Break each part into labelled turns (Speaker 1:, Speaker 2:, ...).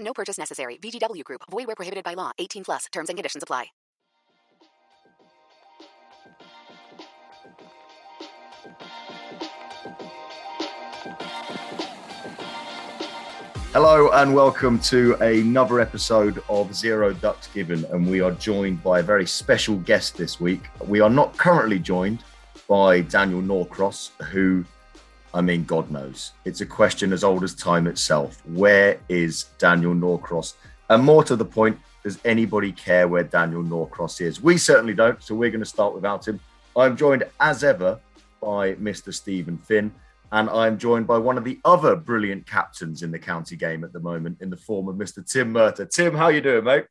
Speaker 1: No purchase necessary. VGW Group. Void where prohibited by law. 18 plus. Terms and conditions apply.
Speaker 2: Hello and welcome to another episode of Zero Ducks Given, and we are joined by a very special guest this week. We are not currently joined by Daniel Norcross, who, I mean, God knows, it's a question as old as time itself. Where is Daniel Norcross? And more to the point, does anybody care where Daniel Norcross is? We certainly don't, so we're going to start without him. I'm joined as ever by Mr. Steven Finn and I'm joined by one of the other brilliant captains in the county game at the moment, in the form of Mr. Tim Murtagh. Tim, how you doing, mate?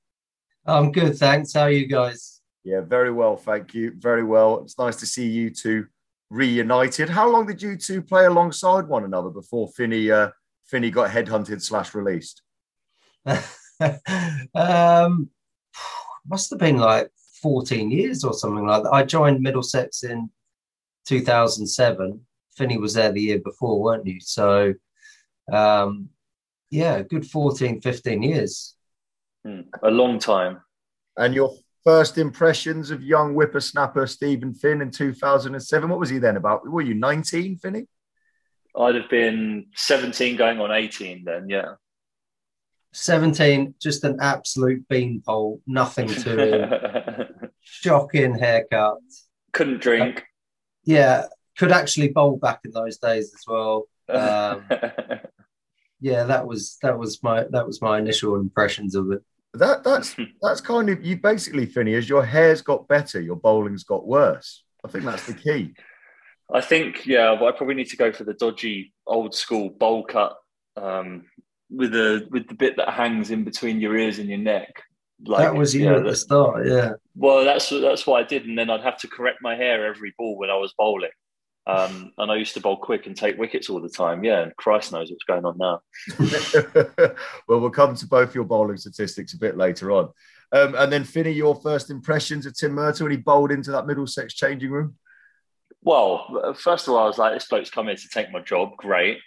Speaker 3: I'm good, thanks. How are you guys?
Speaker 2: Yeah, very well, thank you. Very well. It's nice to see you two reunited. How long did you two play alongside one another before Finney uh, Finney got headhunted slash released?
Speaker 3: um, must have been like 14 years or something like that. I joined Middlesex in 2007 Finney was there the year before, weren't you? So, um, yeah, good 14, 15 years.
Speaker 4: Mm, a long time.
Speaker 2: And your first impressions of young whippersnapper Steven Finn in 2007, what was he then about? Were you 19, Finney?
Speaker 4: I'd have been 17 going on 18 then, yeah.
Speaker 3: 17, just an absolute beanpole, nothing to him. Shocking haircut.
Speaker 4: Couldn't drink. Uh,
Speaker 3: yeah, could actually bowl back in those days as well. Um, yeah, that was that was my that was my initial impressions of it.
Speaker 2: That that's that's kind of you basically, Finney, as your hair's got better, your bowling's got worse. I think that's the key.
Speaker 4: I think, yeah, I probably need to go for the dodgy old school bowl cut um, with the with the bit that hangs in between your ears and your neck.
Speaker 3: Like, that was you yeah, at the start, yeah.
Speaker 4: Well, that's that's what I did, and then I'd have to correct my hair every ball when I was bowling. Um, and I used to bowl quick and take wickets all the time. Yeah, and Christ knows what's going on now.
Speaker 2: well, we'll come to both your bowling statistics a bit later on. Um, and then, Finney, your first impressions of Tim Murtagh when he bowled into that Middlesex changing room?
Speaker 4: Well, first of all, I was like, this bloke's come here to take my job. Great.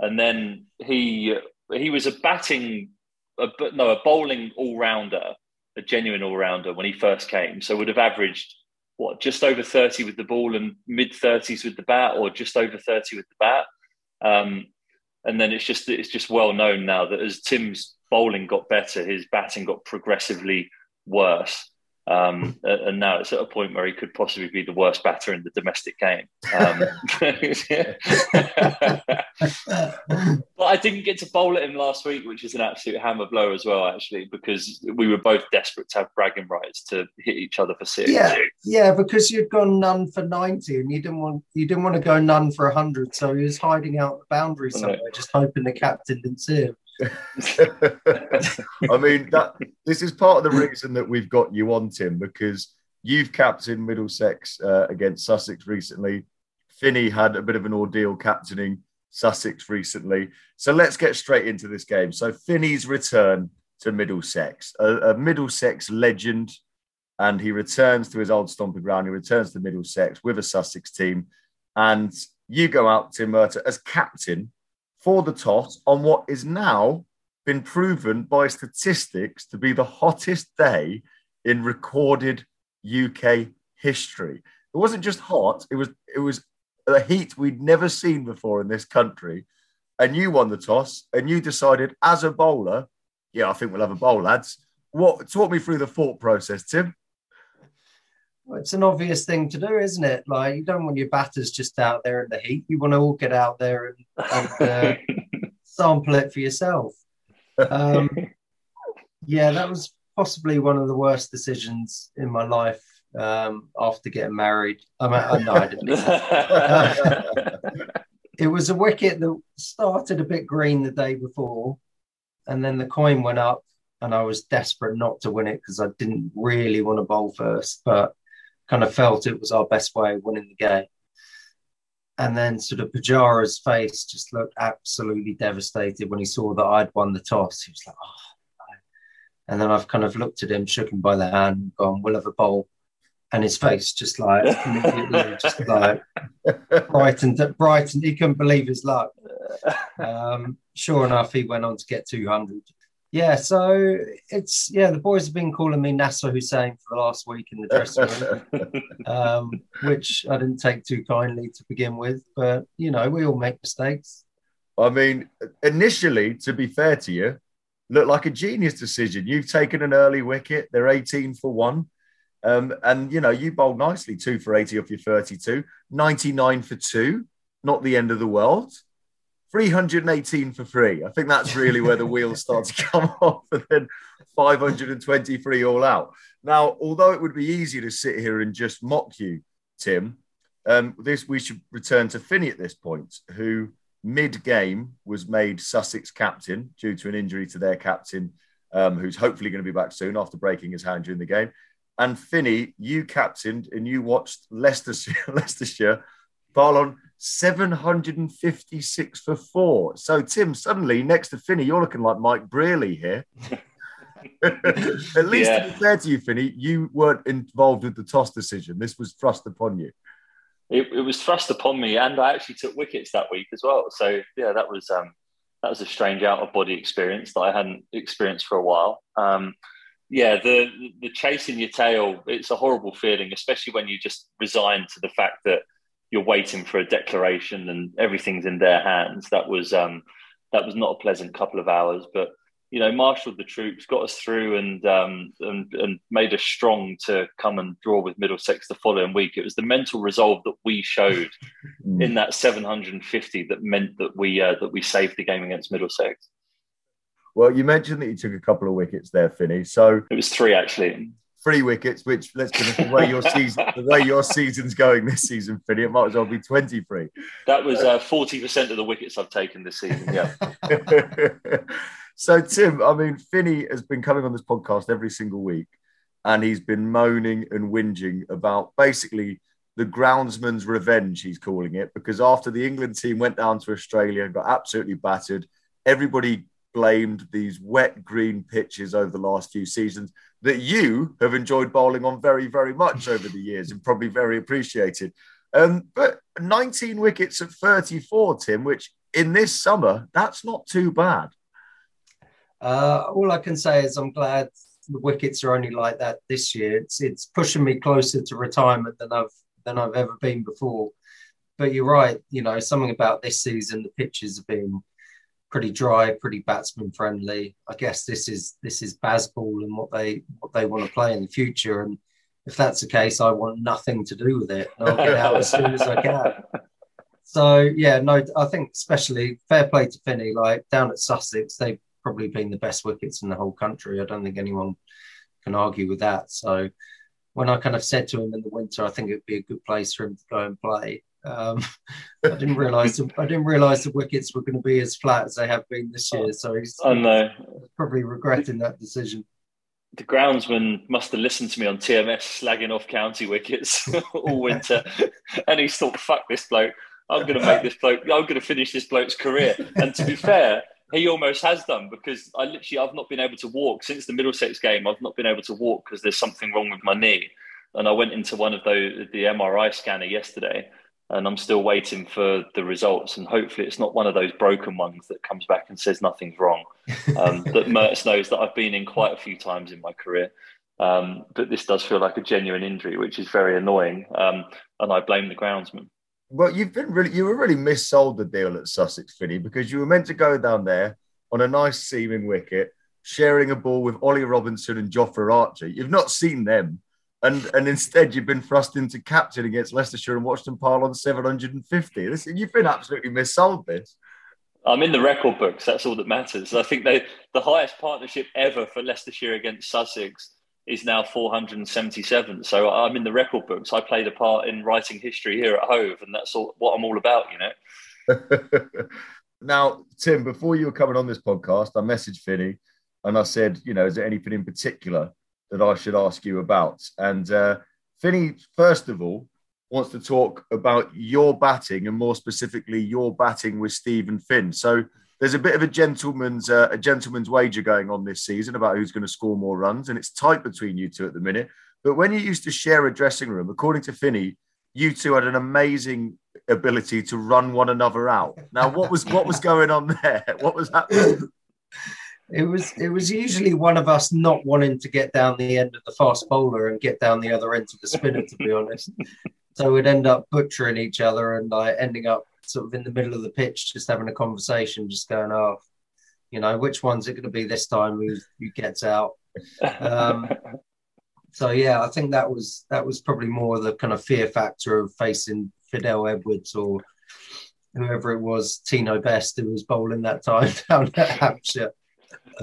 Speaker 4: And then he he was a batting, a, no, a bowling all rounder, a genuine all rounder when he first came. So would have averaged what just over 30 with the ball and mid 30s with the bat or just over 30 with the bat? Um, and then it's just it's just well known now that as tim's bowling got better his batting got progressively worse um, and now it's at a point where he could possibly be the worst batter in the domestic game. Um, but I didn't get to bowl at him last week, which is an absolute hammer blow as well, actually, because we were both desperate to have bragging rights to hit each other for six.
Speaker 3: Yeah, yeah, because you'd gone none for ninety, and you didn't want you didn't want to go none for hundred, so he was hiding out the boundary somewhere, just hoping the captain didn't see him.
Speaker 2: I mean, that this is part of the reason that we've got you on, Tim, because you've captained Middlesex uh, against Sussex recently. Finney had a bit of an ordeal captaining Sussex recently. So let's get straight into this game. So Finney's return to Middlesex, a, a Middlesex legend, and he returns to his old stomping ground. He returns to Middlesex with a Sussex team, and you go out, Tim Murtagh, as captain for the toss on what is now been proven by statistics to be the hottest day in recorded UK history. It wasn't just hot; it was it was a heat we'd never seen before in this country. And you won the toss, and you decided as a bowler, yeah, I think we'll have a bowl, lads. What talk me through the thought process, Tim?
Speaker 3: It's an obvious thing to do, isn't it? Like you don't want your batters just out there in the heat. You want to all get out there and, and uh, sample it for yourself. Um, yeah, that was possibly one of the worst decisions in my life um, after getting married. I mean, I, no, I didn't. it was a wicket that started a bit green the day before, and then the coin went up, and I was desperate not to win it because I didn't really want to bowl first, but kind of felt it was our best way of winning the game. And then sort of Pujara's face just looked absolutely devastated when he saw that I'd won the toss. He was like, oh. And then I've kind of looked at him, shook him by the hand, and gone, we'll have a bowl. And his face just like immediately just like brightened, brightened. He couldn't believe his luck. Um, sure enough, he went on to get 200 yeah, so it's yeah, the boys have been calling me Nasser Hussain for the last week in the dressing room, um, which I didn't take too kindly to begin with. But you know, we all make mistakes.
Speaker 2: I mean, initially, to be fair to you, looked like a genius decision. You've taken an early wicket; they're eighteen for one, um, and you know you bowled nicely, two for eighty off your thirty-two, 99 for two. Not the end of the world. 318 for free. I think that's really where the wheels start to come off, and then 523 all out. Now, although it would be easy to sit here and just mock you, Tim, um, this we should return to Finney at this point, who mid-game was made Sussex captain due to an injury to their captain, um, who's hopefully going to be back soon after breaking his hand during the game. And Finney, you captained and you watched Leicestershire, Leicestershire bowl on 756 for four. So, Tim, suddenly next to Finney, you're looking like Mike Brearley here. At least yeah. to be fair to you, Finney, you weren't involved with the toss decision. This was thrust upon you.
Speaker 4: It, it, was thrust upon me, and I actually took wickets that week as well. So yeah, that was um, that was a strange out of body experience that I hadn't experienced for a while. Um, yeah, the the chasing your tail, it's a horrible feeling, especially when you just resign to the fact that you're waiting for a declaration and everything's in their hands. That was um, that was not a pleasant couple of hours, but you know, marshaled the troops, got us through, and um, and and made us strong to come and draw with Middlesex the following week. It was the mental resolve that we showed mm. in that 750 that meant that we uh, that we saved the game against Middlesex.
Speaker 2: Well, you mentioned that you took a couple of wickets there, Finney. So
Speaker 4: it was three actually
Speaker 2: three wickets, which let's be the way your season the way your season's going this season, Finney, it might as well be 23.
Speaker 4: That was uh, 40% of the wickets I've taken this season. Yeah.
Speaker 2: so Tim, I mean, Finney has been coming on this podcast every single week and he's been moaning and whinging about basically the groundsman's revenge, he's calling it, because after the England team went down to Australia and got absolutely battered, everybody blamed these wet green pitches over the last few seasons that you have enjoyed bowling on very, very much over the years and probably very appreciated. Um, but 19 wickets at 34, Tim, which in this summer, that's not too bad.
Speaker 3: Uh, all I can say is I'm glad the wickets are only like that this year. It's it's pushing me closer to retirement than I've than I've ever been before. But you're right, you know, something about this season, the pitches have been pretty dry, pretty batsman friendly. I guess this is this is Bazball and what they what they want to play in the future. And if that's the case, I want nothing to do with it. I'll get out as soon as I can. So yeah, no, I think especially fair play to Finney. Like down at Sussex, they've probably been the best wickets in the whole country. I don't think anyone can argue with that. So when I kind of said to him in the winter, I think it'd be a good place for him to go and play. Um, I didn't realise I didn't realise the wickets were going to be as flat as they have been this year. So he's,
Speaker 4: I know.
Speaker 3: probably regretting that decision.
Speaker 4: The groundsman must have listened to me on TMS slagging off county wickets all winter, and he thought, "Fuck this bloke." I'm going to make this bloke. I'm going to finish this bloke's career. And to be fair, he almost has done because I literally I've not been able to walk since the Middlesex game. I've not been able to walk because there's something wrong with my knee, and I went into one of those the MRI scanner yesterday, and I'm still waiting for the results. And hopefully, it's not one of those broken ones that comes back and says nothing's wrong. Um, that Mertz knows that I've been in quite a few times in my career. Um, but this does feel like a genuine injury, which is very annoying. Um, and I blame the groundsman.
Speaker 2: Well, you've been really, you were really missold the deal at Sussex, Finney, because you were meant to go down there on a nice seaming wicket, sharing a ball with Ollie Robinson and Jofra Archer. You've not seen them. And, and instead, you've been thrust into captain against Leicestershire and watched them pile on 750. Listen, you've been absolutely missold this.
Speaker 4: I'm in the record books. That's all that matters. I think they, the highest partnership ever for Leicestershire against Sussex is now 477. So I'm in the record books. I played a part in writing history here at Hove, and that's all, what I'm all about, you
Speaker 2: know. now, Tim, before you were coming on this podcast, I messaged Finney and I said, you know, is there anything in particular that I should ask you about? And uh, first of all, wants to talk about your batting and more specifically your batting with Steven Finn. So there's a bit of a gentleman's uh, a gentleman's wager going on this season about who's going to score more runs, and it's tight between you two at the minute. But when you used to share a dressing room, according to Finney, you two had an amazing ability to run one another out. Now, what was what was going on there? What was happening?
Speaker 3: It was it was usually one of us not wanting to get down the end of the fast bowler and get down the other end of the spinner, to be honest. So we'd end up butchering each other and like ending up sort of in the middle of the pitch, just having a conversation, just going, "Oh, you know, which one's it going to be this time? Who, who gets out?" Um, so yeah, I think that was that was probably more the kind of fear factor of facing Fidel Edwards or whoever it was, Tino Best, who was bowling that time down at Hampshire.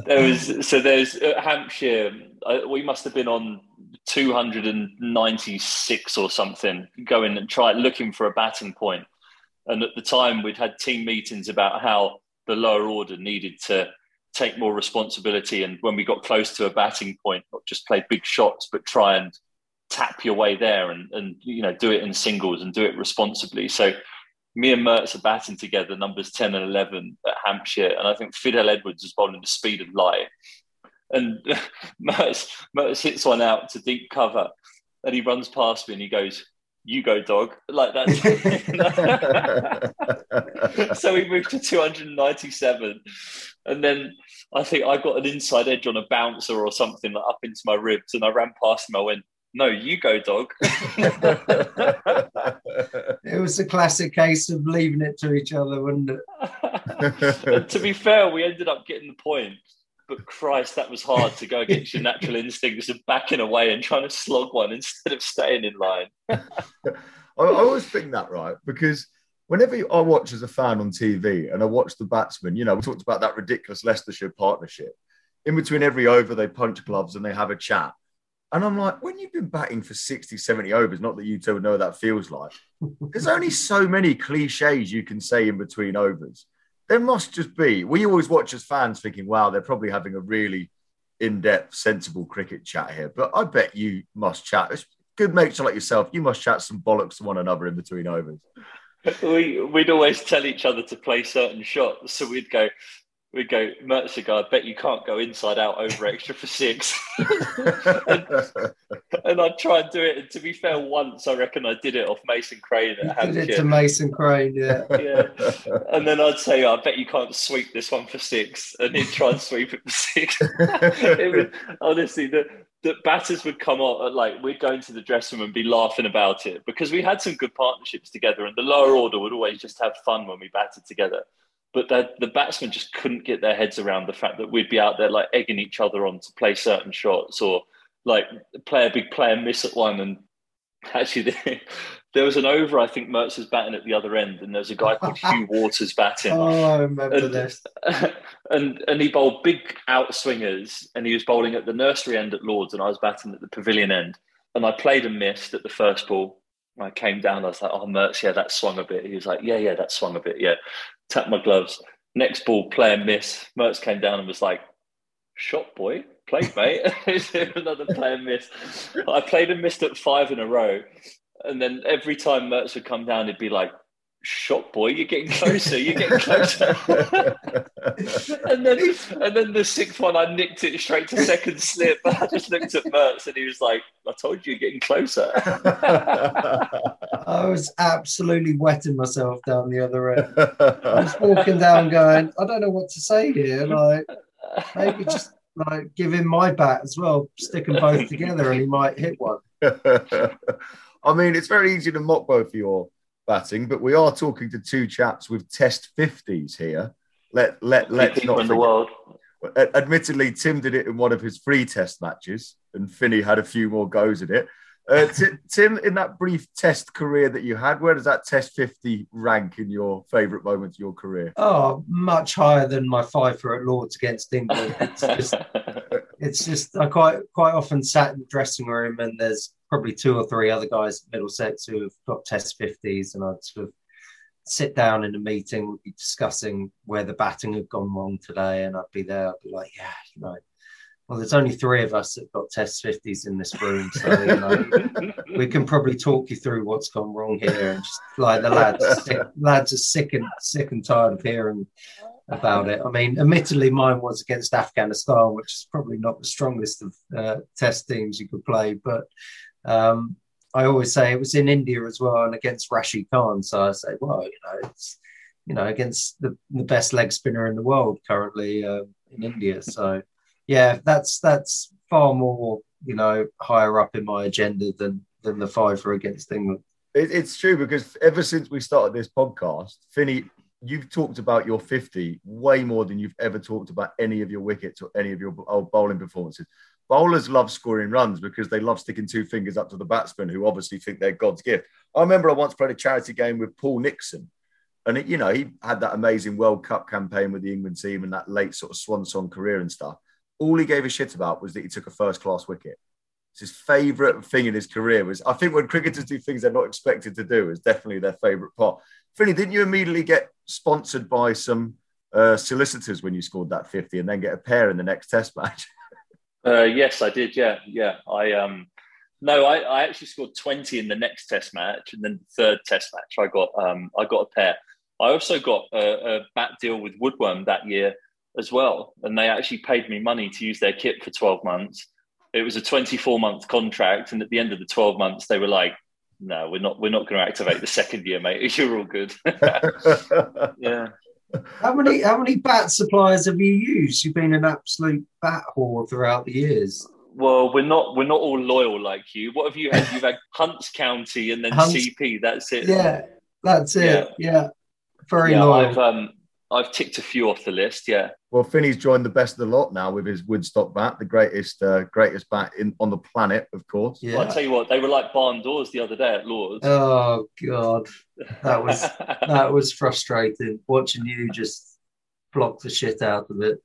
Speaker 4: There was so there's at Hampshire. Uh, we must have been on 296 or something, going and try looking for a batting point. And at the time, we'd had team meetings about how the lower order needed to take more responsibility. And when we got close to a batting point, not just play big shots, but try and tap your way there and, and you know, do it in singles and do it responsibly. So me and Mertz are batting together, numbers 10 and 11 at Hampshire. And I think Fidel Edwards is bowling the speed of light. And Mertz, Mertz hits one out to deep cover. And he runs past me and he goes, you go dog like that so we moved to 297 and then i think i got an inside edge on a bouncer or something like, up into my ribs and i ran past him i went no you go dog
Speaker 3: it was a classic case of leaving it to each other wasn't
Speaker 4: it to be fair we ended up getting the point but Christ, that was hard to go against your natural instincts of backing away and trying to slog one instead of staying in line. I,
Speaker 2: I, always think that, right? Because whenever I watch as a fan on TV and I watch the batsmen, you know, we talked about that ridiculous Leicestershire partnership. In between every over, they punch gloves and they have a chat. And I'm like, when you've been batting for 60, 70 overs, not that you two know what that feels like, there's only so many cliches you can say in between overs there must just be. We always watch as fans thinking, wow, they're probably having a really in depth, sensible cricket chat here. But I bet you must chat. It's good mates like yourself. You must chat some bollocks to one another in between overs.
Speaker 4: We, we'd always tell each other to play certain shots. So we'd go, we go, Mertziger, I bet you can't go inside out over extra for six. and, and, I'd try and do it. And to be fair, once I reckon I did it off Mason Crane at Hampshire.
Speaker 3: Did it to Mason Crane, yeah.
Speaker 4: yeah. And then I'd say, I bet you can't sweep this one for six. And he'd try and sweep it for six. it would, honestly, the, the batters would come on, uh, like we'd go into the dressing room and be laughing about it because we had some good partnerships together. And the lower order would always just have fun when we batted together but the batsmen just couldn't get their heads around the fact that we'd be out there like egging each other on to play certain shots or like play a big player miss at one. And actually, there was an over. I think Mertz was batting at the other end, and there's a guy called Huw Waters batting.
Speaker 3: Oh, I remember
Speaker 4: and,
Speaker 3: this.
Speaker 4: And and he bowled big out swingers, and he was bowling at the nursery end at Lords, and I was batting at the pavilion end. And I played and missed at the first ball. I came down, I was like, oh, Mertz, yeah, that swung a bit. He was like, yeah, yeah, that swung a bit, yeah tapped my gloves. Next ball, play and miss. Mertz came down and was like, shot boy, played mate. Another play and miss. I played and missed at five in a row. And then every time Mertz would come down, he'd be like, shot boy, you're getting closer, you're getting closer. and then and then the sixth one, I nicked it straight to second slip. I just looked at Mertz and he was like, I told you you're getting closer.
Speaker 3: I was absolutely wetting myself down the other end. I was walking down going, I don't know what to say here. Like maybe just like give him my bat as well, stick them both together and he might hit one.
Speaker 2: I mean, it's very easy to mock both of your batting, but we are talking to two chaps with test 50s here. Let let let's not
Speaker 4: in the world.
Speaker 2: Admittedly, Tim did it in one of his free test matches, and Finney had a few more goes at it. Uh, T- Tim, in that brief test career that you had, where does that test 50 rank in your favourite moments of your career?
Speaker 3: Oh, much higher than my five for at Lords against England. It's just, it's just I quite quite often sat in the dressing room and there's probably two or three other guys at Middlesex who have got test 50s, and I'd sort of sit down in a meeting, we'd be discussing where the batting had gone wrong today, and I'd be there, I'd be like, yeah, you know, well, there's only three of us that got test 50s in this room, so you know, we can probably talk you through what's gone wrong here, and just like the lads, sick, lads are sick and sick and tired of hearing about it. I mean, admittedly, mine was against Afghanistan, which is probably not the strongest of uh, test teams you could play, but um, I always say it was in India as well and against Rashid Khan. So I say, well, you know, it's you know against the, the best leg spinner in the world currently uh, in India. So yeah, that's that's far more you know higher up in my agenda than than the five for against England.
Speaker 2: It, it's true because ever since we started this podcast, Finney, you've talked about your 50 way more than you've ever talked about any of your wickets or any of your bowling performances bowlers love scoring runs because they love sticking two fingers up to the batsman who obviously think they're God's gift. I remember I once played a charity game with Paul Nixon. And, it, you know, he had that amazing World Cup campaign with the England team and that late sort of swan song career and stuff. All he gave a shit about was that he took a first class wicket. It's his favourite thing in his career was, I think when cricketers do things they're not expected to do is definitely their favourite part. Finney, didn't you immediately get sponsored by some uh, solicitors when you scored that 50 and then get a pair in the next test match?
Speaker 4: Uh, yes, I did. Yeah, yeah. I um, no, I, I actually scored twenty in the next Test match, and then the third Test match, I got um, I got a pair. I also got a, a bat deal with Woodworm that year as well, and they actually paid me money to use their kit for twelve months. It was a twenty-four month contract, and at the end of the twelve months, they were like, "No, we're not. We're not going to activate the second year, mate. You're all good." yeah.
Speaker 3: How many how many bat suppliers have you used? You've been an absolute bat whore throughout the years.
Speaker 4: Well, we're not we're not all loyal like you. What have you had? You've had Hunts County and then Hunts, CP. That's it.
Speaker 3: Yeah, that's it. Yeah, yeah. very yeah, loyal.
Speaker 4: I've um, I've ticked a few off the list. Yeah.
Speaker 2: Well, Finney's joined the best of the lot now with his Woodstock bat, the greatest, uh, greatest bat in, on the planet, of course.
Speaker 4: Yeah. Well, I tell you what, they were like barn doors the other day at Lords.
Speaker 3: Oh God, that was that was frustrating watching you just block the shit out of it.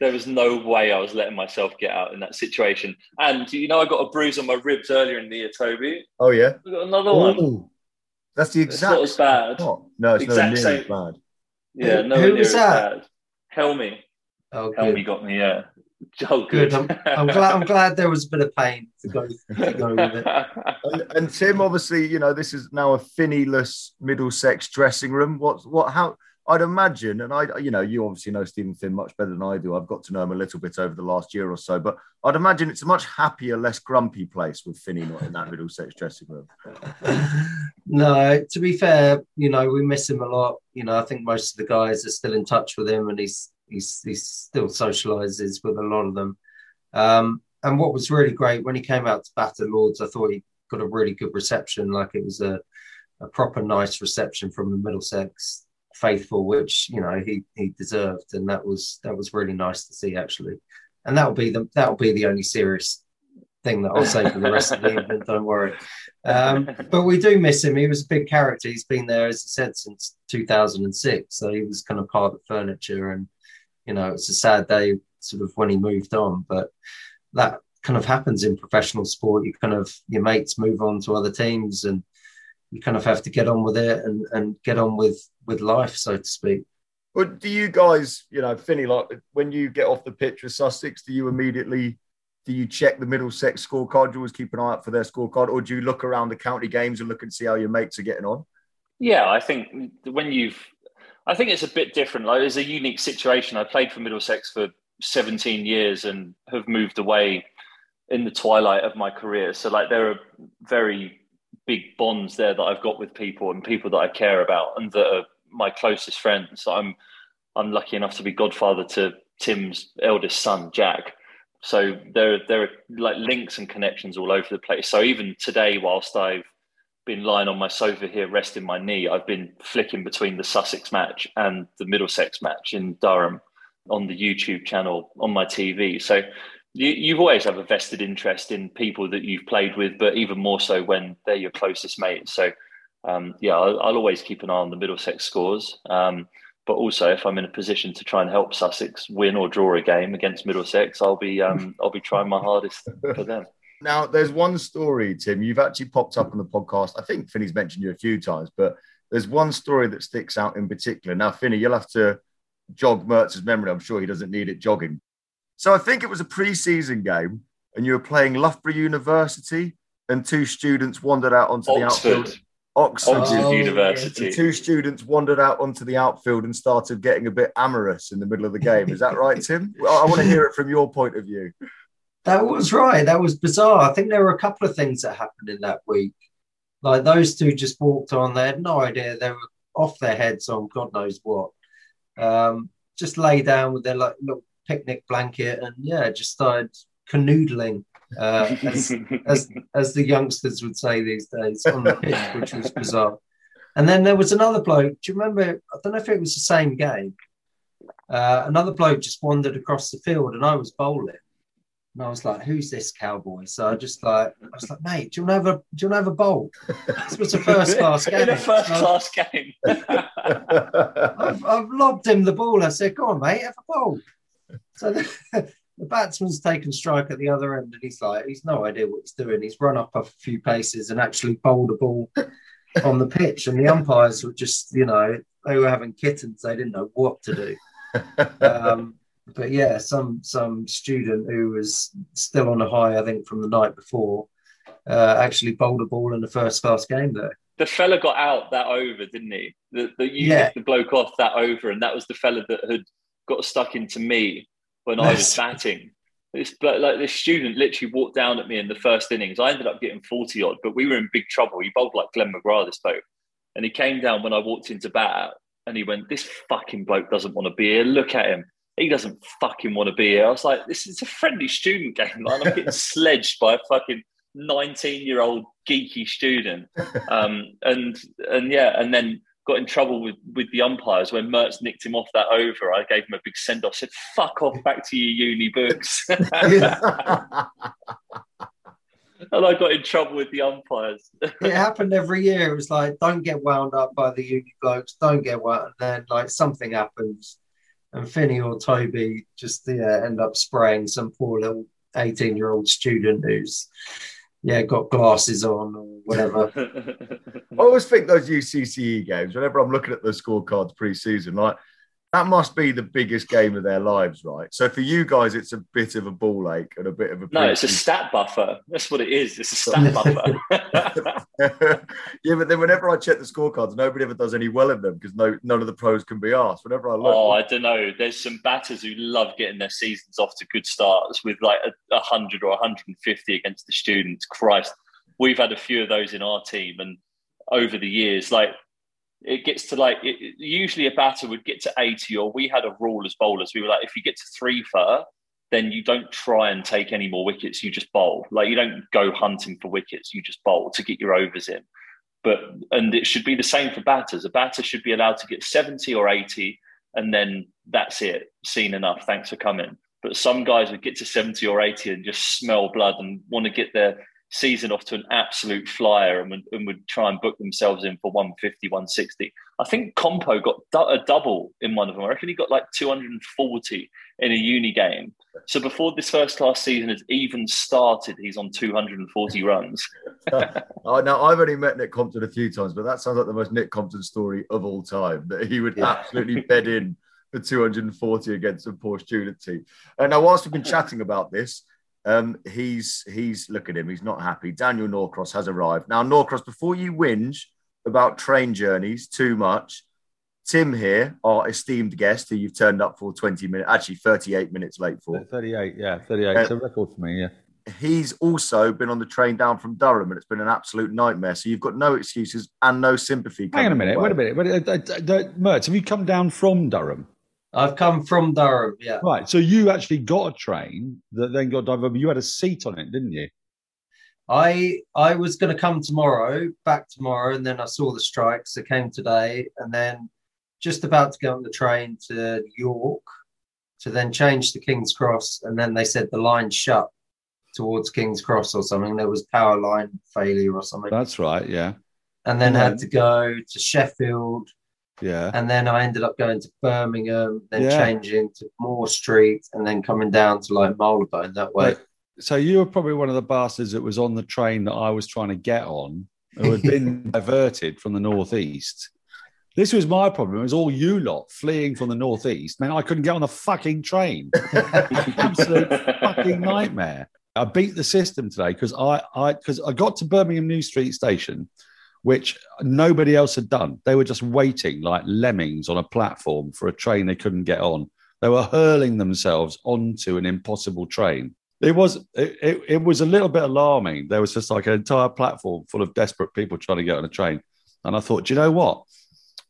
Speaker 4: There was no way I was letting myself get out in that situation. And you know, I got a bruise on my ribs earlier in the year, Toby.
Speaker 2: Oh yeah,
Speaker 4: I got another Ooh. one.
Speaker 2: That's the exact.
Speaker 4: It's not as bad.
Speaker 2: Oh, no, it's
Speaker 4: exact
Speaker 2: not
Speaker 4: same.
Speaker 2: as bad.
Speaker 4: Yeah, no,
Speaker 3: who was that?
Speaker 4: Bad. Helmy.
Speaker 3: Oh,
Speaker 4: Helmy got me. Yeah.
Speaker 3: Oh, good. I'm, I'm, glad. I'm glad there was a bit of pain to go, to go with it.
Speaker 2: And, and, Tim, obviously, you know, this is now a Finney-less Middlesex dressing room. What? What? How? I'd imagine, and I, you know, you obviously know Steven Finn much better than I do. I've got to know him a little bit over the last year or so, but I'd imagine it's a much happier, less grumpy place with Finney not in that Middlesex dressing room.
Speaker 3: no, to be fair, you know, we miss him a lot. You know, I think most of the guys are still in touch with him, and he's he's he still socialises with a lot of them. Um, and what was really great when he came out to bat at Lords, I thought he got a really good reception. Like it was a, a proper nice reception from the Middlesex faithful, which you know he he deserved, and that was that was really nice to see actually. And that'll be the that'll be the only serious thing that I'll say for the rest of the evening. Don't worry. Um, but we do miss him. He was a big character. He's been there, as I said, since 2006. So he was kind of part of the furniture, and you know it's a sad day sort of when he moved on. But that kind of happens in professional sport. You kind of your mates move on to other teams, and you kind of have to get on with it and, and get on with with life, so to speak.
Speaker 2: But do you guys, you know, Finney, like when you get off the pitch with Sussex, do you immediately do you check the Middlesex scorecard? Do you always keep an eye out for their scorecard, or do you look around the county games and look and see how your mates are getting on?
Speaker 4: Yeah, I think when you've, I think it's a bit different. Like, it's a unique situation. I played for Middlesex for 17 years and have moved away in the twilight of my career. So, like, there are very big bonds there that I've got with people and people that I care about and that are my closest friends. I'm, I'm lucky enough to be godfather to Tim's eldest son, Jack. So there, there are like links and connections all over the place. So even today, whilst I've been lying on my sofa here, resting my knee, I've been flicking between the Sussex match and the Middlesex match in Durham on the YouTube channel on my TV. So you, you've always have a vested interest in people that you've played with, but even more so when they're your closest mates. So um, yeah, I'll, I'll, always keep an eye on the Middlesex scores. Um, but also, if I'm in a position to try and help Sussex win or draw a game against Middlesex, I'll be um, I'll be trying my hardest for them.
Speaker 2: Now, there's one story, Tim. You've actually popped up on the podcast. I think Finney's mentioned you a few times, but there's one story that sticks out in particular. Now, Finney, you'll have to jog Mertz's memory. I'm sure he doesn't need it jogging. So I think it was a pre-season game, and you were playing Loughborough University, and two students wandered out onto
Speaker 4: Oxford.
Speaker 2: the outfield. Oxford,
Speaker 4: Oxford oh, University.
Speaker 2: And two students wandered out onto the outfield and started getting a bit amorous in the middle of the game. Is that right, Tim? I want to hear it from your point of view.
Speaker 3: That was right. That was bizarre. I think there were a couple of things that happened in that week. Like those two just walked on. They had no idea. They were off their heads on God knows what. Um, just lay down with their like little picnic blanket and yeah, just started canoodling uh, as, as, as the youngsters would say these days on the pitch, which was bizarre. And then there was another bloke. Do you remember? I don't know if it was the same game. Uh, another bloke just wandered across the field, and I was bowling. And I was like, "Who's this cowboy?" So I just like, I was like, "Mate, do you want to have a do you want to have a bowl?" This was a first class game.
Speaker 4: In a first class game.
Speaker 3: I've, I've lobbed him the ball. I said, "Go on, mate, have a bowl." So the, the batsman's taken strike at the other end, and he's like, he's no idea what he's doing. He's run up a few paces and actually bowled a ball on the pitch, and the umpires were just, you know, they were having kittens. They didn't know what to do. Um, but yeah, some some student who was still on a high, I think, from the night before, uh, actually bowled a ball in the first class game there.
Speaker 4: The fella got out that over, didn't he? The, the you yeah. the bloke off that over, and that was the fella that had got stuck into me when I was batting. This like this student literally walked down at me in the first innings. I ended up getting 40 odd, but we were in big trouble. He bowled like Glenn McGrath, this bloke. And he came down when I walked into bat and he went, This fucking bloke doesn't want to be here. Look at him. He doesn't fucking want to be here. I was like, This is a friendly student game. Like, I'm getting sledged by a fucking 19 year old geeky student. Um, and and yeah, and then got in trouble with, with the umpires when Mertz nicked him off that over. I gave him a big send off, said, fuck off back to your uni books. and I got in trouble with the umpires.
Speaker 3: it happened every year. It was like, don't get wound up by the uni blokes, don't get wound. And then, like, something happens, and Finney or Toby just yeah, end up spraying some poor little 18 year old student who's yeah, got glasses on or whatever.
Speaker 2: I always think those UCCE games, whenever I'm looking at the scorecards pre-season, like that must be the biggest game of their lives, right? So for you guys, it's a bit of a ball ache and a bit of a
Speaker 4: no. It's a stat buffer. That's what it is. It's a stat buffer.
Speaker 2: yeah, but then whenever I check the scorecards, nobody ever does any well in them because no none of the pros can be asked. Whenever I look,
Speaker 4: oh, I don't know. There's some batters who love getting their seasons off to good starts with like a hundred or 150 against the students. Christ, we've had a few of those in our team, and over the years, like it gets to like it, usually a batter would get to 80 or we had a rule as bowlers. We were like if you get to three fur then you don't try and take any more wickets you just bowl. Like you don't go hunting for wickets you just bowl to get your overs in. But and it should be the same for batters. A batter should be allowed to get 70 or 80 and then that's it. Seen enough. Thanks for coming. But some guys would get to 70 or 80 and just smell blood and want to get their season off to an absolute flyer and would, and would try and book themselves in for 150, 160. I think Compo got a double in one of them. I reckon he got like 240 in a uni game. So before this first class season has even started, he's on 240 runs.
Speaker 2: oh, now, I've only met Nick Compton a few times, but that sounds like the most Nick Compton story of all time that he would yeah. absolutely bed in for 240 against a poor student team. And now, whilst we've been chatting about this, um, he's he's look at him. He's not happy. Daniel Norcross has arrived now. Norcross, before you whinge about train journeys too much. Tim here, our esteemed guest, who you've turned up for 20 minutes, actually 38 minutes late for.
Speaker 5: 38, yeah, 38. It's a record for me, yeah.
Speaker 2: He's also been on the train down from Durham, and it's been an absolute nightmare. So you've got no excuses and no sympathy.
Speaker 5: Hang on a minute, wait a minute. Wait, uh, uh, uh, Mertz, have you come down from Durham?
Speaker 3: I've come from Durham. Yeah.
Speaker 5: Right, so you actually got a train that then got diverted, you had a seat on it, didn't you?
Speaker 3: I I was going to come tomorrow, back tomorrow, and then I saw the strikes. I came today, and then just about to get on the train to York to then change to King's Cross, and then they said the line shut towards King's Cross or something. There was power line failure or something,
Speaker 5: That's right, yeah.
Speaker 3: and then had mm-hmm. to go to Sheffield,
Speaker 5: Yeah.
Speaker 3: and then I ended up going to Birmingham, then
Speaker 5: Yeah.
Speaker 3: changing to Moor Street, and then coming down to like Marylebone that way.
Speaker 5: But- so you were probably one of the bastards that was on the train that I was trying to get on, who had been diverted from the northeast. This was my problem. It was all you lot fleeing from the northeast. Man, I couldn't get on the fucking train. Absolute fucking nightmare. I beat the system today because I I because I got to Birmingham New Street Station, which nobody else had done. They were just waiting like lemmings on a platform for a train they couldn't get on. They were hurling themselves onto an impossible train. It was it, it, it was a little bit alarming. There was just like an entire platform full of desperate people trying to get on a train. And I thought, do you know what?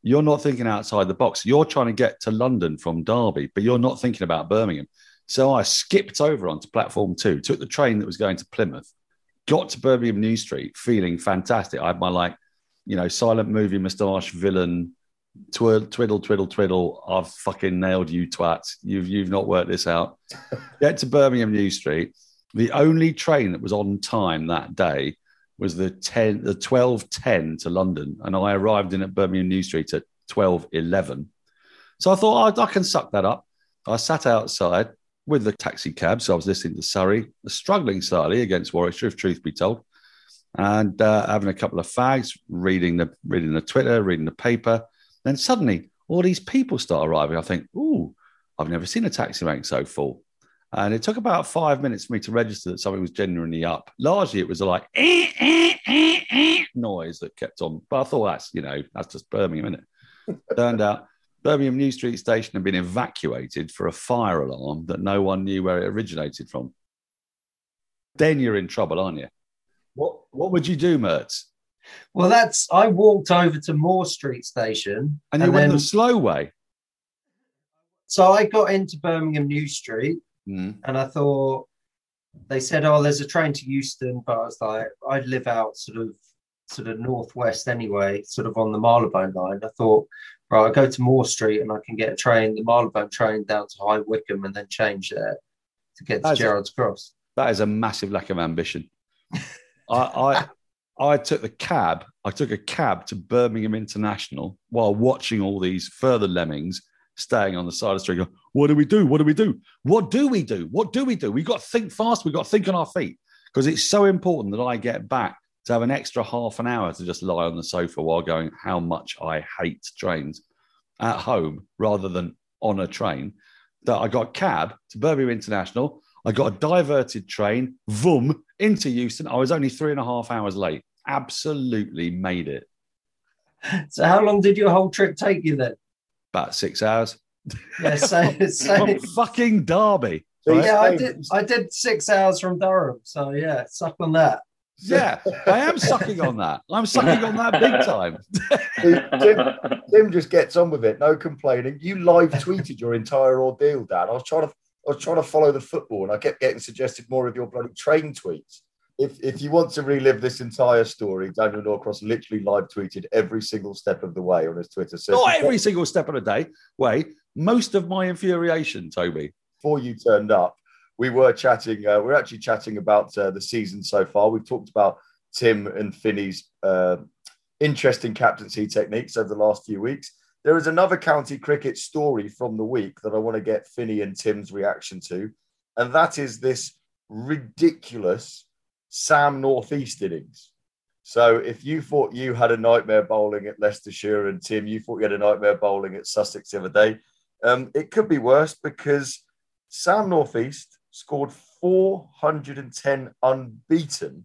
Speaker 5: You're not thinking outside the box. You're trying to get to London from Derby, but you're not thinking about Birmingham. So I skipped over onto platform two, took the train that was going to Plymouth, got to Birmingham New Street feeling fantastic. I had my like, you know, silent movie moustache villain, twirl, twiddle, twiddle, twiddle. I've fucking nailed you, twat. You've you've not worked this out. Get to Birmingham New Street. The only train that was on time that day was the 10, the 12.10 to London. And I arrived in at Birmingham New Street at 12.11. So I thought I, I can suck that up. I sat outside with the taxi cab. So I was listening to Surrey, struggling slightly against Warwickshire, if truth be told, and uh, having a couple of fags, reading the reading the Twitter, reading the paper. Then suddenly, all these people start arriving. I think, ooh, I've never seen a taxi rank so full. And it took about five minutes for me to register that something was genuinely up. Largely, it was like "Eh, eh, eh, eh," noise that kept on. But I thought that's you know that's just Birmingham, isn't it? Turned out Birmingham New Street Station had been evacuated for a fire alarm that no one knew where it originated from. Then you're in trouble, aren't you? What What would you do, Mertz?
Speaker 3: Well, that's I walked over to Moor Street Station,
Speaker 5: And you went
Speaker 3: then,
Speaker 5: the slow way.
Speaker 3: so I got into Birmingham New Street,
Speaker 5: Mm.
Speaker 3: and I thought they said, "Oh, there's a train to Euston," but I was like, "I'd live out sort of sort of northwest anyway, sort of on the Marylebone line. I thought, right, I'll go to Moor Street and I can get a train, the Marylebone train down to High Wycombe, and then change there to get to
Speaker 5: That's.
Speaker 3: Gerrard's Cross.
Speaker 5: That is a massive lack of ambition. I, I I took the cab. I took a cab to Birmingham International while watching all these further lemmings staying on the side of the street. Going, what do we do? What do we do? What do we do? What do we do? We've got to think fast. We've got to think on our feet because it's so important that I get back to have an extra half an hour to just lie on the sofa while going how much I hate trains at home rather than on a train. That I got a cab to Birmingham International. I got a diverted train, vroom, into Euston. I was only three and a half hours late. Absolutely made it.
Speaker 3: So, how long did your whole trip take you then?
Speaker 5: About six hours.
Speaker 3: Yeah, so, so
Speaker 5: fucking Derby.
Speaker 2: You
Speaker 3: yeah, I did. I did six hours from Durham. So yeah, suck on that.
Speaker 5: Yeah, I am sucking on that. I'm sucking on that big time.
Speaker 2: Tim, Tim just gets on with it, no complaining. You live tweeted your entire ordeal, Dad. I was trying to, I was trying to follow the football, and I kept getting suggested more of your bloody train tweets. If if you want to relive this entire story, Daniel Norcross literally live tweeted every single step of the way on his Twitter. So
Speaker 5: Not every single step of the day. Wait, most of my infuriation, Toby.
Speaker 2: before you turned up, we were chatting. Uh, we're actually chatting about uh, the season so far. We've talked about Tim and Finney's uh, interesting captaincy techniques over the last few weeks. There is another county cricket story from the week that I want to get Finney and Tim's reaction to, and that is this ridiculous Sam Northeast innings. So if you thought you had a nightmare bowling at Leicestershire and Tim, you thought you had a nightmare bowling at Sussex the other day, um, it could be worse because Sam Northeast scored 410 unbeaten,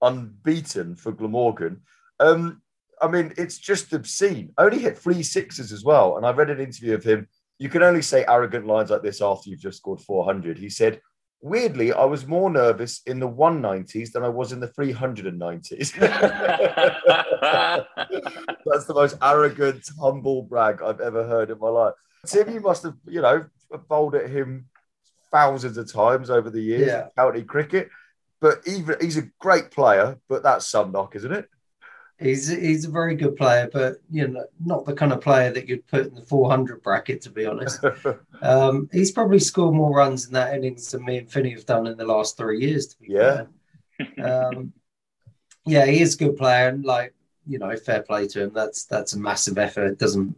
Speaker 2: unbeaten for Glamorgan. Um, I mean, it's just obscene. Only hit three sixes as well. And I read an interview of him. You can only say arrogant lines like this after you've just scored 400. He said, Weirdly, I was more nervous in the 190s than I was in the 390s. That's the most arrogant, humble brag I've ever heard in my life. Tim, you must have, you know, bowled at him thousands of times over the years
Speaker 3: Yeah.
Speaker 2: county cricket. But even he's a great player, but that's some knock, isn't it?
Speaker 3: He's he's a very good player, but you know, not the kind of player that you'd put in the 400 bracket, to be honest. um, he's probably scored more runs in that innings than me and Finney have done in the last three years. To be
Speaker 2: Yeah.
Speaker 3: fair. Um, yeah, he is a good player, and like you know, fair play to him. That's that's a massive effort. It doesn't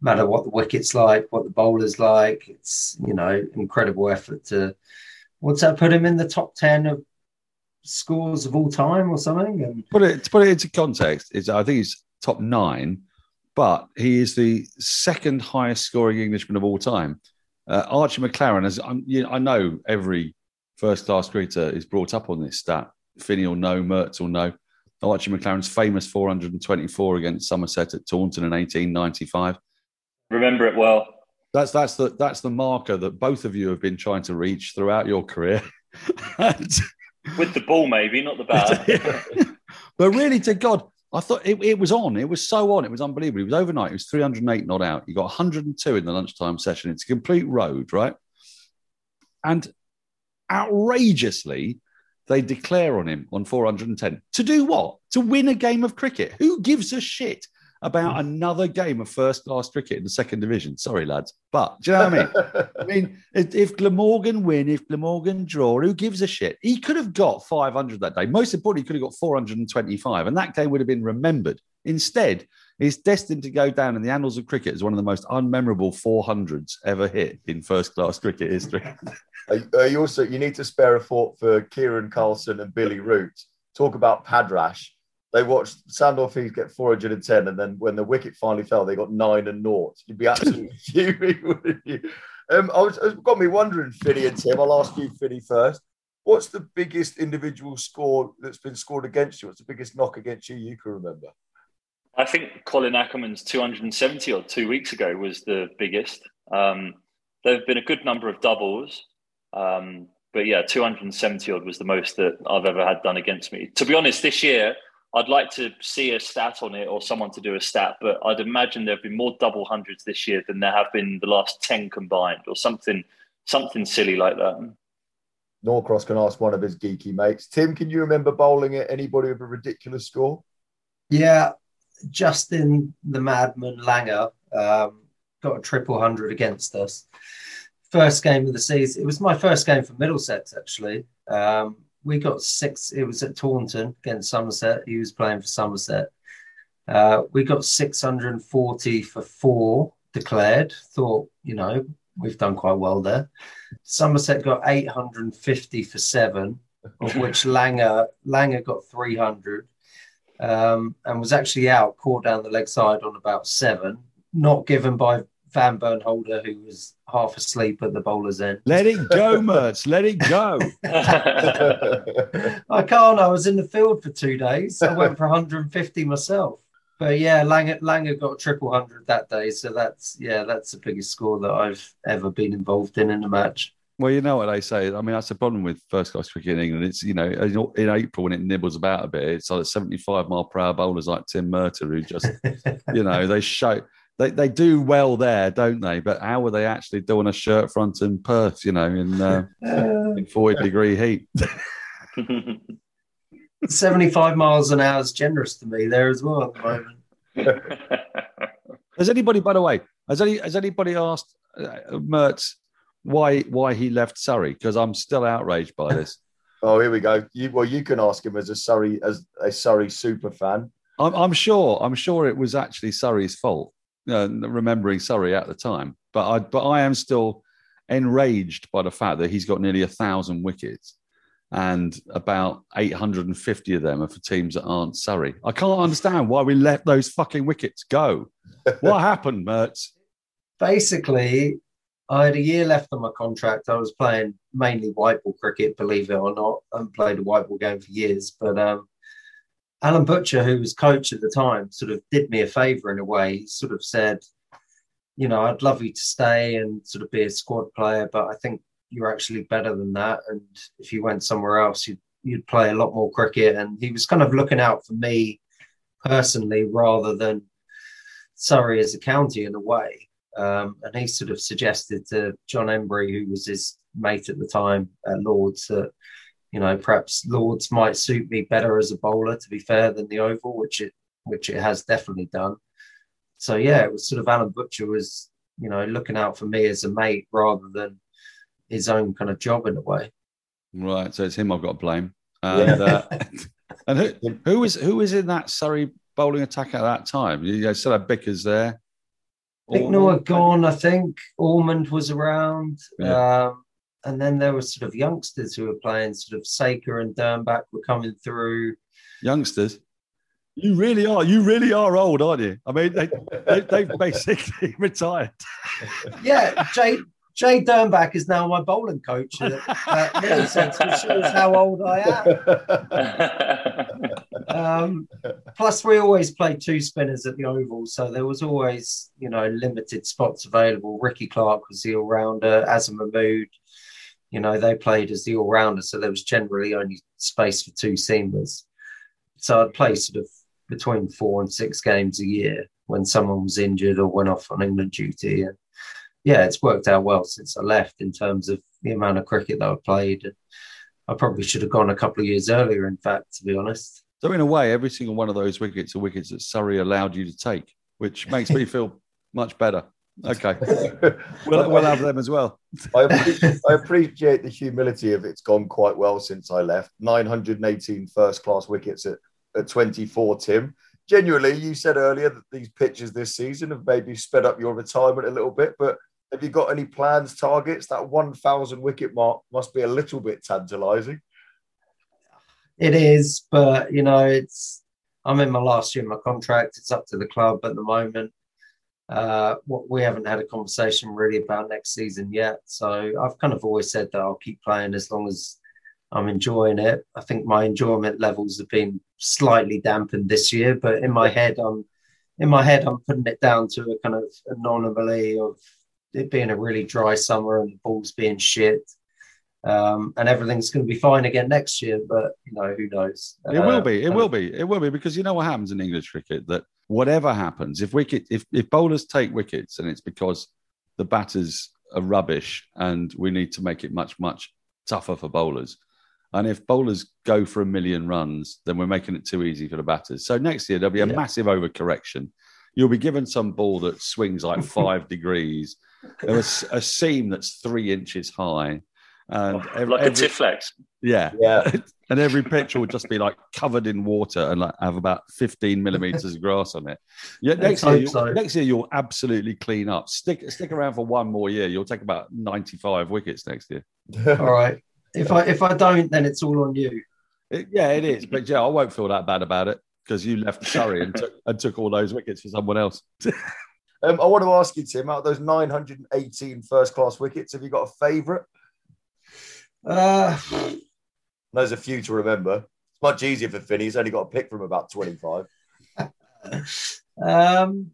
Speaker 3: matter what the wicket's like, what the bowler's like. It's you know, incredible effort to. What's that? Put him in the top ten of scores of all time or something, and
Speaker 5: Put it to put it into context, is I think he's top nine, but he is the second highest scoring Englishman of all time. Uh, Archie McLaren, as you know, I know every first class cricketer is brought up on this stat. Finney will know, Mertz will know. Archie McLaren's famous 424 against Somerset at Taunton in 1895.
Speaker 4: Remember it well.
Speaker 5: That's that's the that's the marker that both of you have been trying to reach throughout your career.
Speaker 4: With the ball, maybe, not the bat.
Speaker 5: but really, to God, I thought it, it was on. It was so on. It was unbelievable. It was overnight. It was 308 not out. You got 102 in the lunchtime session. It's a complete road, right? And outrageously, they declare on him on 410 to do what? To win a game of cricket. Who gives a shit about mm. another game of first class cricket in the second division? Sorry, lads. But do you know what I mean? I mean, if, if Glamorgan win, if Glamorgan draw, who gives a shit? He could have got 500 that day. Most importantly, he could have got 425, and that game would have been remembered. Instead, he's destined to go down in the annals of cricket as one of the most unmemorable 400s ever hit in first class cricket history.
Speaker 2: You also you need to spare a thought for Kiran Carlson and Billy Root. Talk about Padrash. They watched Sam Northeast get 410, and then when the wicket finally fell, they got nine and naught. You'd be absolutely fuming, wouldn't you? Um, I was, it's got me wondering, Finney and Tim. I'll ask you, Finney, first. What's the biggest individual score that's been scored against you? What's the biggest knock against you you can remember?
Speaker 4: I think Colin Ackerman's 270 or two weeks ago was the biggest. Um, there have been a good number of doubles, um, but yeah, 270 odd was the most that I've ever had done against me. To be honest, this year I'd like to see a stat on it or someone to do a stat, but I'd imagine there have been more double hundreds this year than there have been the last 10 combined or something, something silly like that.
Speaker 2: Norcross can ask one of his geeky mates. Tim, can you remember bowling at anybody with a ridiculous score?
Speaker 3: Yeah, Justin the Madman Langer um, got a triple hundred against us. First game of the season. It was my first game for Middlesex, actually. Um, we got six. It was at Taunton against Somerset. He was playing for Somerset. Uh, we got 640 for four declared. Thought, you know, we've done quite well there. Somerset got 850 for seven, of which Langer Langer got 300 um, and was actually out, caught down the leg side on about seven, not given by Vanburn Holder, who was half asleep at the bowler's end.
Speaker 5: Let it go, Mertz. Let it go.
Speaker 3: I can't. I was in the field for two days. I went for 150 myself. But yeah, Langer, Langer got a triple hundred that day. So that's, yeah, that's the biggest score that I've ever been involved in in a match.
Speaker 5: Well, you know what they say. I mean, that's the problem with first class cricket in England. It's, you know, in April when it nibbles about a bit, it's like 75 mile per hour bowlers like Tim Murtagh who just, you know, they show, they, they do well there, don't they? But how will they actually do on a shirt front in Perth, you know, in, uh, in 40 degree heat?
Speaker 3: 75 miles an hour is generous to me there as well at the moment.
Speaker 5: Has anybody, by the way, has any has anybody asked uh, Mertz why why he left Surrey? Because I'm still outraged by this.
Speaker 2: Oh, here we go. You, well, you can ask him as a Surrey as a Surrey super fan.
Speaker 5: I'm, I'm sure I'm sure it was actually Surrey's fault, uh, remembering Surrey at the time. But I but I am still enraged by the fact that he's got nearly a thousand wickets, and about 850 of them are for teams that aren't Surrey. I can't understand why we let those fucking wickets go. What happened, Mertz?
Speaker 3: Basically, I had a year left on my contract. I was playing mainly white ball cricket, believe it or not. I haven't played a white ball game for years, but um, Alan Butcher, who was coach at the time, sort of did me a favour in a way. He sort of said, you know, I'd love you to stay and sort of be a squad player, but I think you're actually better than that. And if you went somewhere else, you'd, you'd play a lot more cricket. And he was kind of looking out for me personally rather than Surrey as a county in a way. Um, and he sort of suggested to John Emburey, who was his mate at the time at Lords, that you know perhaps Lords might suit me better as a bowler, to be fair, than the Oval, which it which it has definitely done. So yeah, it was sort of Alan Butcher was you know looking out for me as a mate rather than his own kind of job in a way.
Speaker 5: Right, so it's him I've got to blame. And, yeah. uh, and who, who was who was in that Surrey bowling attack at that time? You still had Bickers there.
Speaker 3: Bicknell had gone, I think. Ormond was around. Yeah. Um, and then there were sort of youngsters who were playing, sort of Saker and Dernbach were coming through.
Speaker 5: Youngsters? You really are. You really are old, aren't you? I mean, they, they, have basically retired.
Speaker 3: Yeah, Jay, Jay Dernbach is now my bowling coach at, at Middlesex, which shows how old I am. um, plus, we always played two spinners at the Oval, so there was always, you know, limited spots available. Rikki Clarke was the all-rounder, Azhar Mahmood, you know, they played as the all-rounder, so there was generally only space for two seamers. So I'd play sort of between four and six games a year when someone was injured or went off on England duty. And yeah, it's worked out well since I left in terms of the amount of cricket that I played. And I probably should have gone a couple of years earlier, in fact, to be honest.
Speaker 5: So, in a way, every single one of those wickets are wickets that Surrey allowed you to take, which makes me feel much better. Okay, we'll, we'll have them as well.
Speaker 2: I, appreciate, I appreciate the humility of it's gone quite well since I left. 918 first class wickets at, at 24, Tim. Genuinely, you said earlier that these pitches this season have maybe sped up your retirement a little bit, but have you got any plans, targets? That 1,000 wicket mark must be a little bit tantalising.
Speaker 3: It is, but you know, it's I'm in my last year of my contract. It's up to the club at the moment. Uh, what we haven't had a conversation really about next season yet. So I've kind of always said that I'll keep playing as long as I'm enjoying it. I think my enjoyment levels have been slightly dampened this year, but in my head, I'm in my head, I'm putting it down to a kind of anomaly of it being a really dry summer and the balls being shit. Um, and everything's going to be fine again next year, but you know who knows?
Speaker 5: It uh, will be. It will be. It will be because you know what happens in English cricket that whatever happens, if wicket, if if bowlers take wickets, and it's because the batters are rubbish, and we need to make it much much tougher for bowlers. And if bowlers go for a million runs, then we're making it too easy for the batters. So next year there'll be a yeah. massive overcorrection. You'll be given some ball that swings like five degrees was a seam that's three inches high. And
Speaker 4: oh, every, like a Tiflex.
Speaker 5: Yeah. Yeah. and every pitch will just be like covered in water and like have about 15 millimeters of grass on it. Yeah, next year, so. next year you'll absolutely clean up. Stick stick around for one more year. You'll take about 95 wickets next year.
Speaker 3: all right. If I if I don't, then it's all on you.
Speaker 5: It, yeah, it is. But yeah, I won't feel that bad about it because you left Surrey and took and took all those wickets for someone else.
Speaker 2: Um, I want to ask you, Tim, out of those 918 first class wickets, have you got a favourite? Uh, There's a few to remember. It's much easier for Finney. He's only got a pick from about 25.
Speaker 3: um,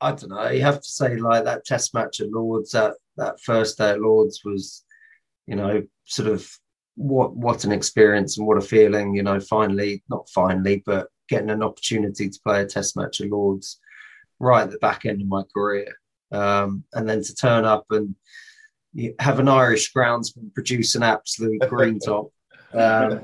Speaker 3: I don't know. You have to say, like, that test match at Lords, that, that first day at Lords was, you know, sort of what what an experience and what a feeling, you know, finally, not finally, but getting an opportunity to play a test match at Lords right at the back end of my career. Um, and then to turn up and have an Irish groundsman produce an absolute green top, um,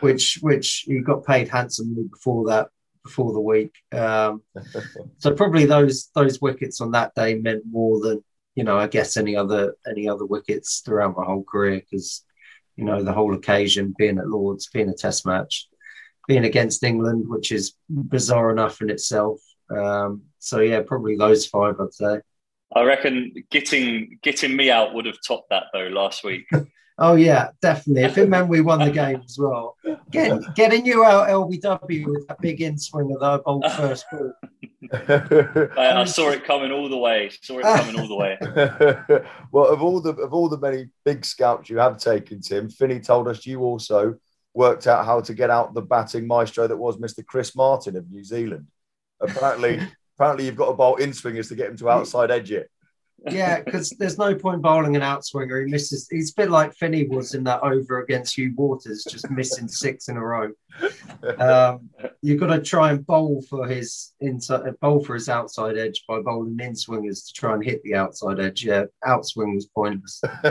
Speaker 3: which which he got paid handsomely before that before the week. Um, so probably those those wickets on that day meant more than you know I guess any other any other wickets throughout my whole career because you know the whole occasion being at Lords, being a Test match, being against England, which is bizarre enough in itself. Um, so yeah, probably those five, I'd say.
Speaker 4: I reckon getting getting me out would have topped that though last week.
Speaker 3: oh yeah, definitely. If it meant we won the game as well, getting getting you out LBW with that big in swing of the old first ball.
Speaker 4: I, I, saw it coming all the way. Saw it coming all the way.
Speaker 2: well, of all the of all the many big scouts you have taken, Tim, Finney told us you also worked out how to get out the batting maestro that was Mr. Chris Martin of New Zealand. Apparently, apparently you've got to bowl in swingers to get him to outside edge it.
Speaker 3: Yeah, because there's no point bowling an outswinger. He misses. He's a bit like Finney was in that over against Huw Waters, just missing six in a row. Um, you've got to try and bowl for his inside, bowl for his outside edge by bowling in swingers to try and hit the outside edge. Yeah, outswing was pointless.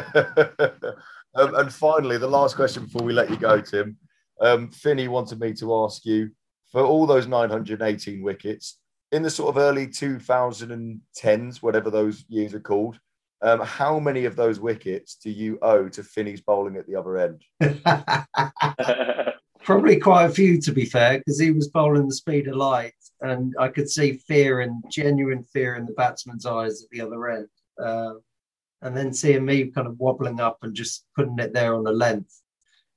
Speaker 2: um, and finally, the last question before we let you go, Tim. Um, Finney wanted me to ask you for all those 918 wickets in the sort of early 2010s, whatever those years are called. Um, how many of those wickets do you owe to Finney's bowling at the other end?
Speaker 3: Probably quite a few, to be fair, because he was bowling the speed of light, and I could see fear and genuine fear in the batsman's eyes at the other end. Uh, and then seeing me kind of wobbling up and just putting it there on the length.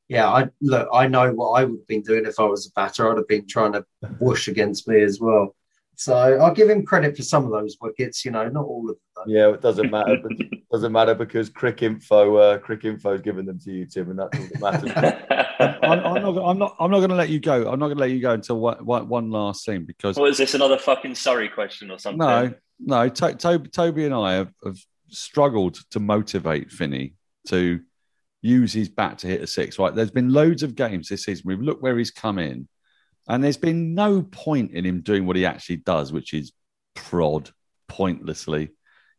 Speaker 3: Yeah, I look. I know what I would have been doing if I was a batter. I'd have been trying to whoosh against me as well. So I'll give him credit for some of those wickets. You know, not all of them.
Speaker 2: Yeah, it doesn't matter. it doesn't matter because Crick Info, uh, Cricinfo has given them to you, Tim, and that's all that matters.
Speaker 5: I'm, I'm not. I'm not. I'm not going to let you go. I'm not going to let you go until one, one, one last thing because.
Speaker 4: What is this? Another fucking Surrey question or something?
Speaker 5: No, no. To, Toby, Toby and I have, have struggled to motivate Finney to use his bat to hit a six. Right, there's been loads of games this season. We've looked where he's come in, and there's been no point in him doing what he actually does, which is prod pointlessly.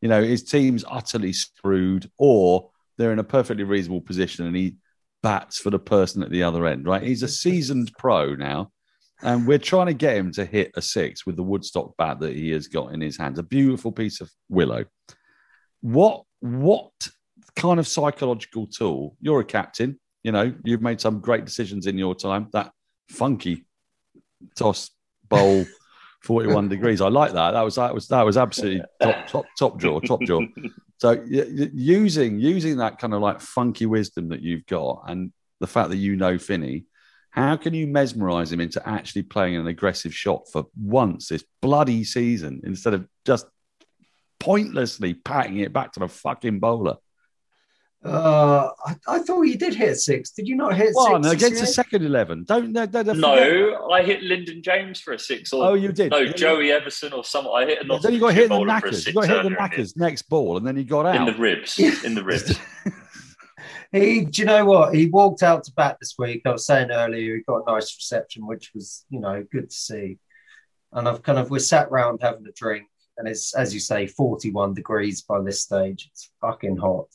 Speaker 5: You know, his team's utterly screwed, or they're in a perfectly reasonable position, and he bats for the person at the other end. Right, he's a seasoned pro now. And we're trying to get him to hit a six with the Woodstock bat that he has got in his hands. A beautiful piece of willow what what kind of psychological tool? You're a captain, you know, you've made some great decisions in your time. That funky toss bowl. 41 degrees. I like that. That was that was that was absolutely top top top draw, top draw. So using using that kind of like funky wisdom that you've got and the fact that you know Finney, how can you mesmerize him into actually playing an aggressive shot for once this bloody season instead of just pointlessly patting it back to the fucking bowler.
Speaker 3: Uh, I, I, thought you did hit six. Did you not hit
Speaker 5: One
Speaker 3: six?
Speaker 5: against the second eleven. Don't no, no,
Speaker 4: no I hit Lyndon James for a six. Or,
Speaker 5: oh, you did.
Speaker 4: No, Joey Evison or something. I hit.
Speaker 5: then you got hit in the knackers. You got hit the knackers next ball, and then he got out
Speaker 4: in the ribs. in the ribs.
Speaker 3: he, do you know what? He walked out to bat this week. I was saying earlier, he got a nice reception, which was you know good to see. And I've kind of we sat round having a drink, and it's as you say 41 degrees by this stage it's fucking hot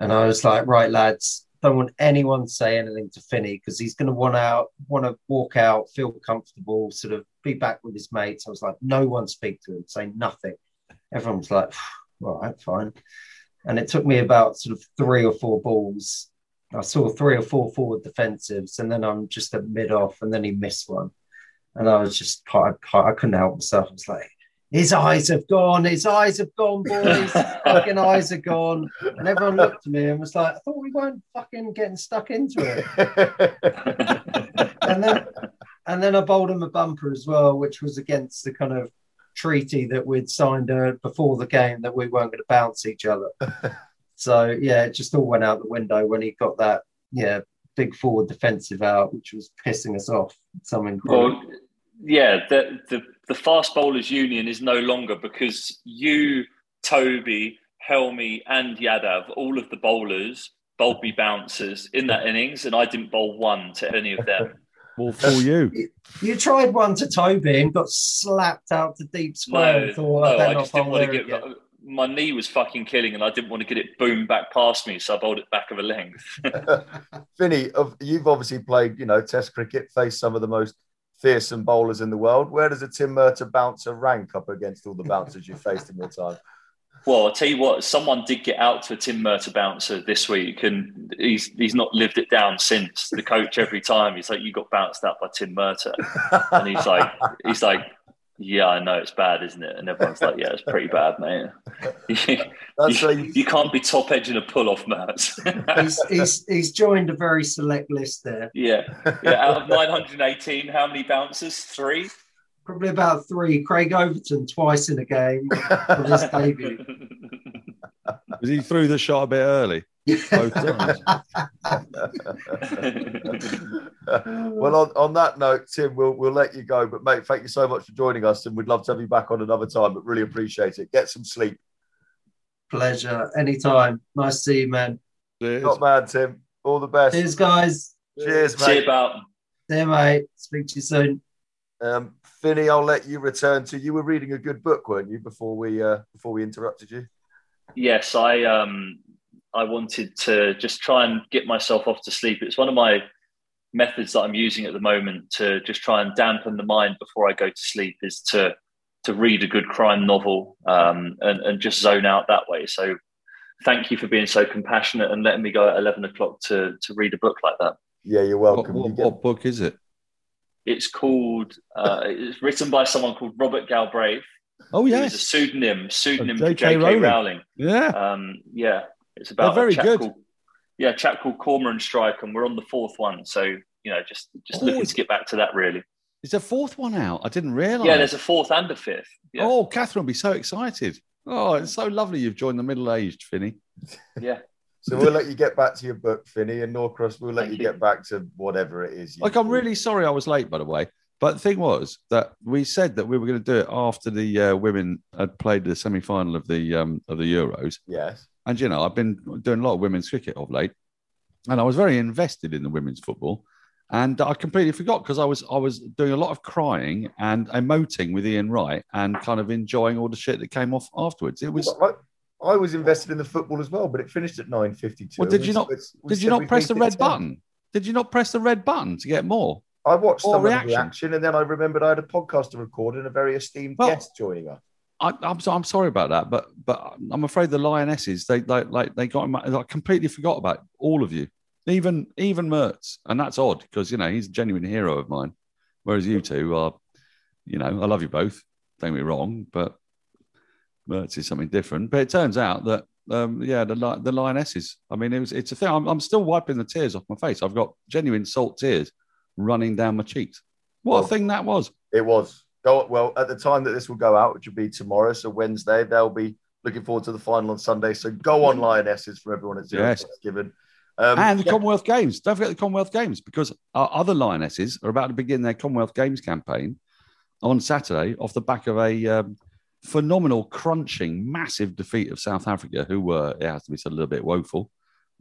Speaker 3: and i was like right lads don't want anyone to say anything to Finney because he's going to want out want to walk out feel comfortable sort of be back with his mates. I was like no one speak to him say nothing. Everyone was like all right fine. And it took me about sort of three or four balls. I saw three or four forward defensives and then i'm just at mid off and then he missed one. And i was just I, I couldn't help myself. I was like his eyes have gone, his eyes have gone, boys, his fucking eyes are gone. And everyone looked at me and was like, I thought we weren't fucking getting stuck into it. and then and then I bowled him a bumper as well, which was against the kind of treaty that we'd signed uh, before the game that we weren't going to bounce each other. so yeah, it just all went out the window when he got that yeah big forward defensive out, which was pissing us off. Something.
Speaker 4: Well, yeah, the the the fast bowlers union is no longer because you, Toby, Helmy, and Yadav, all of the bowlers, bowled me bouncers in that innings, and I didn't bowl one to any of them.
Speaker 5: Well, for you.
Speaker 3: you, tried one to Toby and got slapped out to deep square.
Speaker 4: No, thought, no I just didn't want to get. Again. My knee was fucking killing, and I didn't want to get it boom back past me, so I bowled it back of a length.
Speaker 2: Finney, you've obviously played, you know, Test cricket, faced some of the most fearsome bowlers in the world. Where does a Tim Murtagh bouncer rank up against all the bouncers you've faced in your time?
Speaker 4: Well, I'll tell you what, someone did get out to a Tim Murtagh bouncer this week, and he's he's not lived it down since. The coach every time he's like, "You got bounced out by Tim Murtagh," and he's like, he's like, yeah, I know it's bad, isn't it? And everyone's like, yeah, it's pretty bad, mate. you, you, you, can't be top edging a pull off, Matt.
Speaker 3: he's, he's, he's joined a very select list there.
Speaker 4: Yeah. yeah. Out of 918, how many bouncers? Three?
Speaker 3: Probably about three. Craig Overton twice in a game for his debut.
Speaker 5: Was he threw the shot a bit early? Both times.
Speaker 2: well, on, on that note, Tim, we'll we'll let you go. But mate, thank you so much for joining us, and we'd love to have you back on another time. But really appreciate it. Get some sleep.
Speaker 3: Pleasure. Anytime. Nice to see you, man.
Speaker 5: Cheers.
Speaker 2: Not bad, Tim. All the best.
Speaker 3: Cheers, guys.
Speaker 2: Cheers,
Speaker 4: See you
Speaker 2: mate.
Speaker 4: about.
Speaker 3: See you, mate. Speak to you soon.
Speaker 2: Um, Finney, I'll let you return to. You were reading a good book, weren't you? Before we uh, before we interrupted you.
Speaker 4: Yes, I um I wanted to just try and get myself off to sleep. It's one of my methods that I'm using at the moment to just try and dampen the mind before I go to sleep is to to read a good crime novel um, and, and just zone out that way. So thank you for being so compassionate and letting me go at 11 o'clock to, to read a book like that.
Speaker 2: Yeah, you're welcome.
Speaker 5: what,
Speaker 2: You get-
Speaker 5: what book is it?
Speaker 4: It's called, uh, it's written by someone called Robert Galbraith.
Speaker 5: Oh, yeah.
Speaker 4: It's a pseudonym, pseudonym
Speaker 5: Of
Speaker 4: for
Speaker 5: J.K.
Speaker 4: J.K.
Speaker 5: Rowling.
Speaker 4: Rowling.
Speaker 5: Yeah.
Speaker 4: Um, yeah, it's about
Speaker 5: They're very
Speaker 4: a chap
Speaker 5: good.
Speaker 4: Called, yeah, a chap called Cormoran Strike, and we're on the fourth one. So you know, just just
Speaker 5: Oh,
Speaker 4: looking
Speaker 5: it's-
Speaker 4: to get back to that really.
Speaker 5: Is a fourth one out? I didn't realise.
Speaker 4: Yeah, there's a fourth and a fifth. Yeah,
Speaker 5: Oh, Catherine will be so excited. Oh, it's so lovely you've joined the middle aged, Finney.
Speaker 4: yeah.
Speaker 2: So we'll let you get back to your book, Finney, and Norcross. We'll let you,
Speaker 4: you.
Speaker 2: get back to whatever it is. you
Speaker 5: Like, I'm really sorry I was late, by the way. But the thing was that we said that we were going to do it after the uh, women had played the semi final of the um, of the Euros.
Speaker 2: yes.
Speaker 5: And, you know, I've been doing a lot of women's cricket of late. And I was very invested in the women's football. And I completely forgot because I was I was doing a lot of crying and emoting with Ian Wright and kind of enjoying all the shit that came off afterwards. It was
Speaker 2: I, I was invested in the football as well, but it finished at nine fifty-two.
Speaker 5: Well, did you not- did you not press the red button? Did you not press the red button to get more?
Speaker 2: I watched some
Speaker 5: reaction?
Speaker 2: reaction, and then I remembered I had a podcast to record and a very esteemed
Speaker 5: Well-
Speaker 2: guest joining us.
Speaker 5: I, I'm I'm sorry about that, but but I'm afraid the Lionesses they like like they got in my, I completely forgot about all of you, even even Mertz, and that's odd because you know he's a genuine hero of mine, whereas you two are, you know, I love you both. Don't get me wrong, but Mertz is something different. But it turns out that um, yeah, the the Lionesses. I mean, it was it's a thing. I'm, I'm still wiping the tears off my face. I've got genuine salt tears running down my cheeks. What a thing that was.
Speaker 2: It was well at the time that this will go out, which will be tomorrow, so Wednesday. They'll be looking forward to the final on Sunday. So go on Lionesses for everyone at Zero
Speaker 5: Yes.
Speaker 2: Given. Um,
Speaker 5: and the
Speaker 2: yeah,
Speaker 5: Commonwealth Games. Don't forget the Commonwealth Games because our other Lionesses are about to begin their Commonwealth Games campaign on Saturday off the back of a um, phenomenal, crunching, massive defeat of South Africa, who were, it has to be said, a little bit woeful.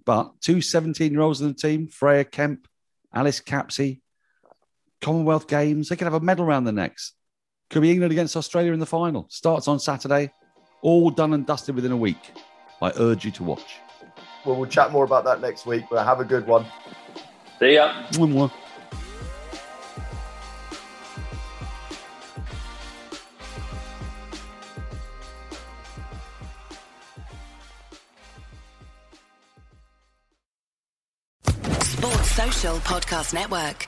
Speaker 5: But two 17 year olds in the team, Freya Kemp, Alice Capsey, Commonwealth Games, they could have a medal around their necks. Could be England against Australia in the final. Starts on Saturday, all done and dusted within a week. I urge you to watch.
Speaker 2: well, we'll chat more about that next week, but have a good one.
Speaker 4: See ya.
Speaker 5: Mwah, mwah.
Speaker 1: Sports Social Podcast Network.